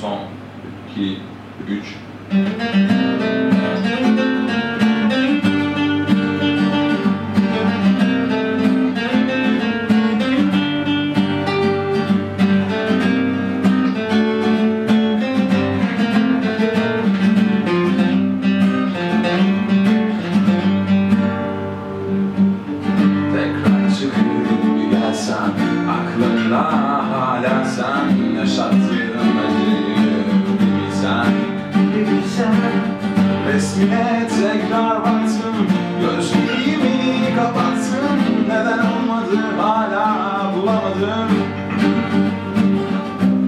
Son 2 3 Aklımda hala sen yaşattın Yüzüne tekrar baktım Gözlerimi kapattım Neden olmadı hala bulamadım.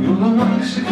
Yoluma ışık